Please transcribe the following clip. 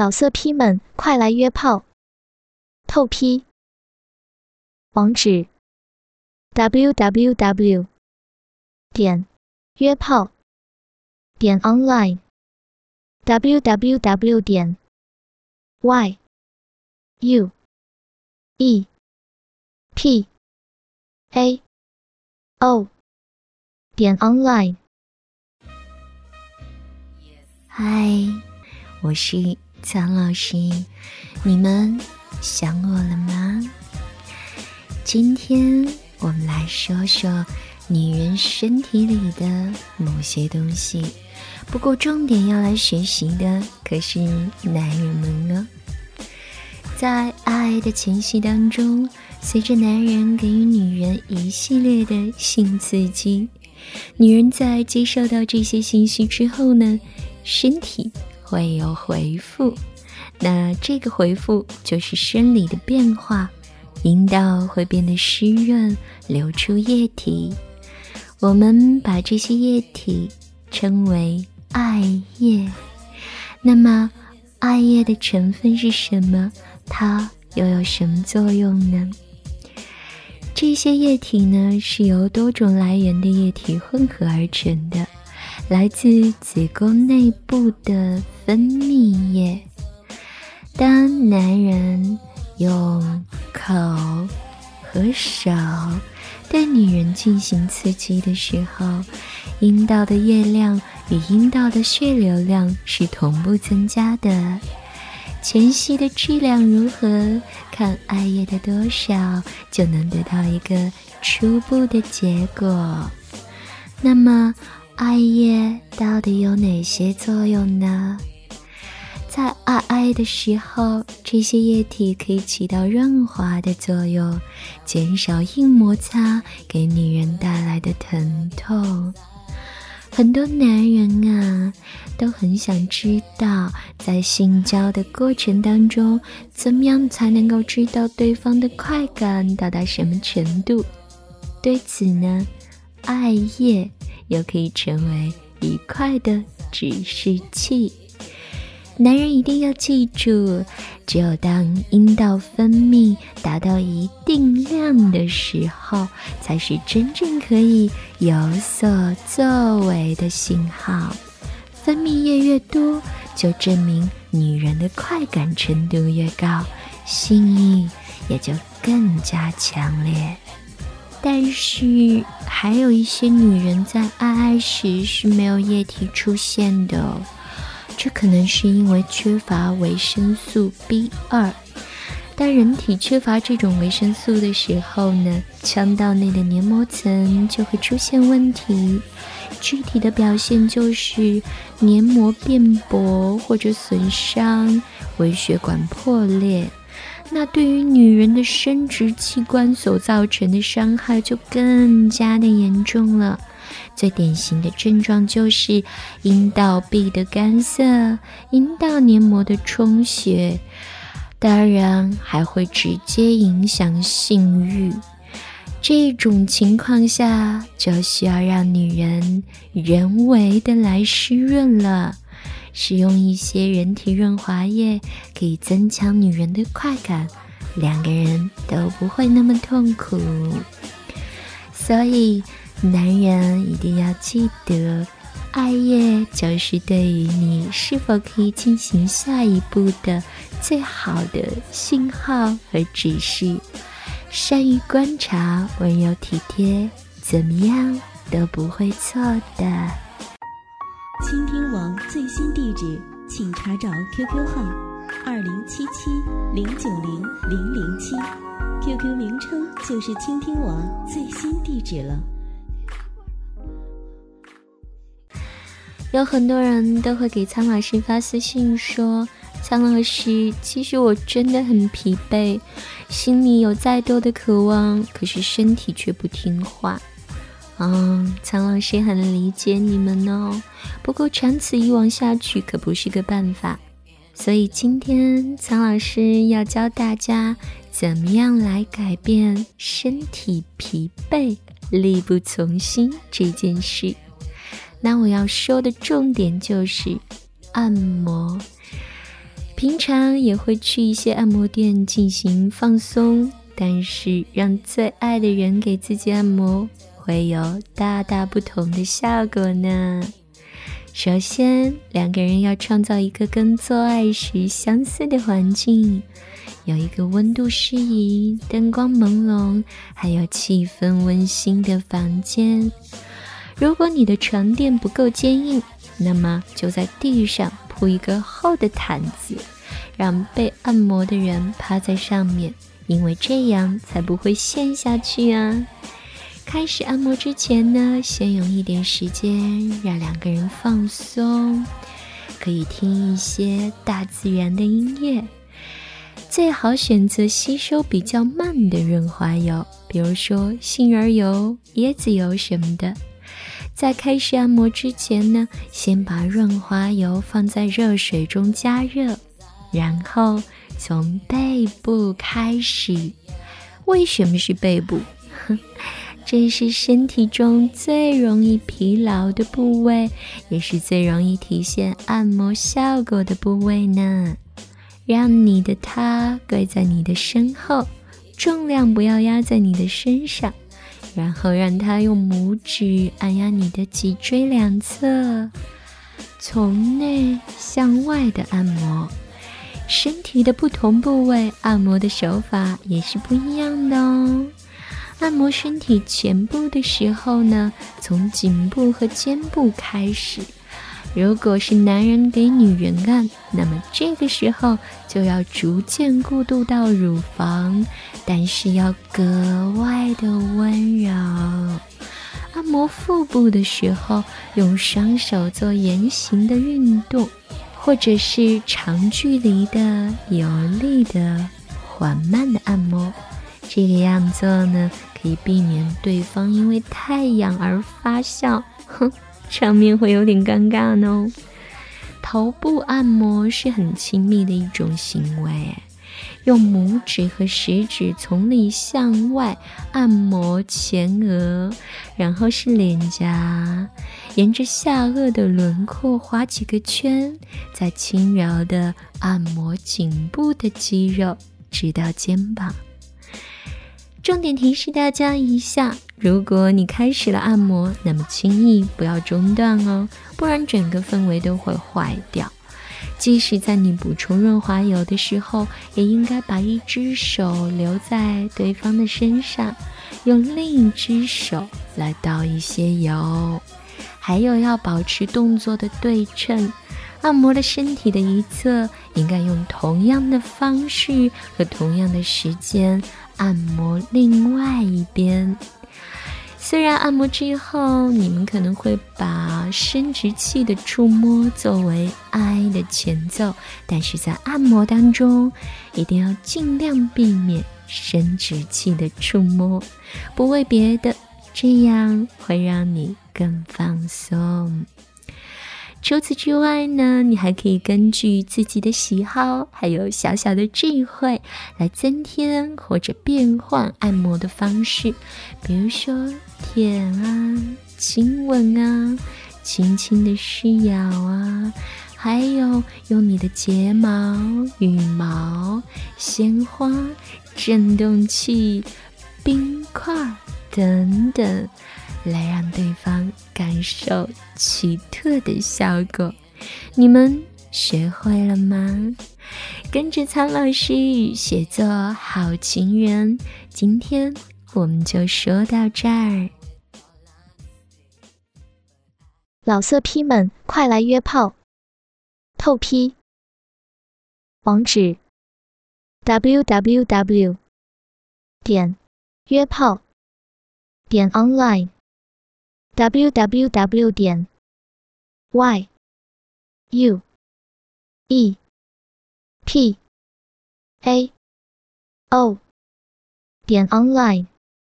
老色批们，快来约炮！透批。网址：w w w 点约炮点 online w w w 点 y u e p a o 点 online。嗨，我是苍老师，你们想我了吗？今天我们来说说女人身体里的某些东西，不过重点要来学习的可是男人们呢。在爱的前戏当中，随着男人给予女人一系列的性刺激，女人在接受到这些信息之后呢，身体会有回复。那这个回复就是生理的变化，阴道会变得湿润，流出液体。我们把这些液体称为艾叶。那么，艾叶的成分是什么？它又有什么作用呢？这些液体呢，是由多种来源的液体混合而成的，来自子宫内部的分泌液。当男人用口和手对女人进行刺激的时候，阴道的液量与阴道的血流量是同步增加的。前戏的质量如何，看艾叶的多少，就能得到一个初步的结果。那么，艾叶到底有哪些作用呢？在爱爱的时候，这些液体可以起到润滑的作用，减少硬摩擦给女人带来的疼痛。很多男人啊，都很想知道，在性交的过程当中，怎么样才能够知道对方的快感到达什么程度。对此呢，艾叶又可以成为愉快的指示器。男人一定要记住，只有当阴道分泌达到一定量的时候，才是真正可以有所作为的信号。分泌液越多，就证明女人的快感程度越高，性欲也就更加强烈。但是，还有一些女人在爱爱时是没有液体出现的。这可能是因为缺乏维生素 B 二。当人体缺乏这种维生素的时候呢，腔道内的黏膜层就会出现问题。具体的表现就是黏膜变薄或者损伤，微血管破裂。那对于女人的生殖器官所造成的伤害就更加的严重了。最典型的症状就是阴道壁的干涩、阴道黏膜的充血，当然还会直接影响性欲。这种情况下就需要让女人人为的来湿润了，使用一些人体润滑液，可以增强女人的快感，两个人都不会那么痛苦。所以。男人一定要记得，艾叶就是对于你是否可以进行下一步的最好的信号和指示。善于观察，温柔体贴，怎么样都不会错的。倾听王最新地址，请查找 QQ 号二零七七零九零零零七，QQ 名称就是倾听网最新地址了。有很多人都会给苍老师发私信说：“苍老师，其实我真的很疲惫，心里有再多的渴望，可是身体却不听话。”嗯，苍老师很理解你们哦。不过长此以往下去可不是个办法，所以今天苍老师要教大家怎么样来改变身体疲惫、力不从心这件事。那我要说的重点就是按摩。平常也会去一些按摩店进行放松，但是让最爱的人给自己按摩，会有大大不同的效果呢。首先，两个人要创造一个跟做爱时相似的环境，有一个温度适宜、灯光朦胧，还有气氛温馨的房间。如果你的床垫不够坚硬，那么就在地上。铺一个厚的毯子，让被按摩的人趴在上面，因为这样才不会陷下去啊。开始按摩之前呢，先用一点时间让两个人放松，可以听一些大自然的音乐，最好选择吸收比较慢的润滑油，比如说杏仁油、椰子油什么的。在开始按摩之前呢，先把润滑油放在热水中加热，然后从背部开始。为什么是背部？这是身体中最容易疲劳的部位，也是最容易体现按摩效果的部位呢。让你的他跪在你的身后，重量不要压在你的身上。然后让他用拇指按压你的脊椎两侧，从内向外的按摩。身体的不同部位按摩的手法也是不一样的哦。按摩身体前部的时候呢，从颈部和肩部开始。如果是男人给女人按，那么这个时候就要逐渐过渡到乳房，但是要格外的温柔。按摩腹部的时候，用双手做圆形的运动，或者是长距离的、有力的、缓慢的按摩。这个样做呢，可以避免对方因为太痒而发笑。哼。场面会有点尴尬呢。头部按摩是很亲密的一种行为，用拇指和食指从里向外按摩前额，然后是脸颊，沿着下颚的轮廓划几个圈，再轻柔的按摩颈部的肌肉，直到肩膀。重点提示大家一下：如果你开始了按摩，那么轻易不要中断哦，不然整个氛围都会坏掉。即使在你补充润滑油的时候，也应该把一只手留在对方的身上，用另一只手来倒一些油。还有要保持动作的对称，按摩了身体的一侧，应该用同样的方式和同样的时间。按摩另外一边，虽然按摩之后你们可能会把生殖器的触摸作为爱的前奏，但是在按摩当中一定要尽量避免生殖器的触摸，不为别的，这样会让你更放松。除此之外呢，你还可以根据自己的喜好，还有小小的智慧，来增添或者变换按摩的方式，比如说舔啊、亲吻啊、轻轻的施咬啊，还有用你的睫毛、羽毛、鲜花、震动器、冰块等等。来让对方感受奇特的效果，你们学会了吗？跟着苍老师写作好情人，今天我们就说到这儿。老色批们，快来约炮！透批。网址：w w w. 点约炮点 online。Www 点 y u e p a o 点 online。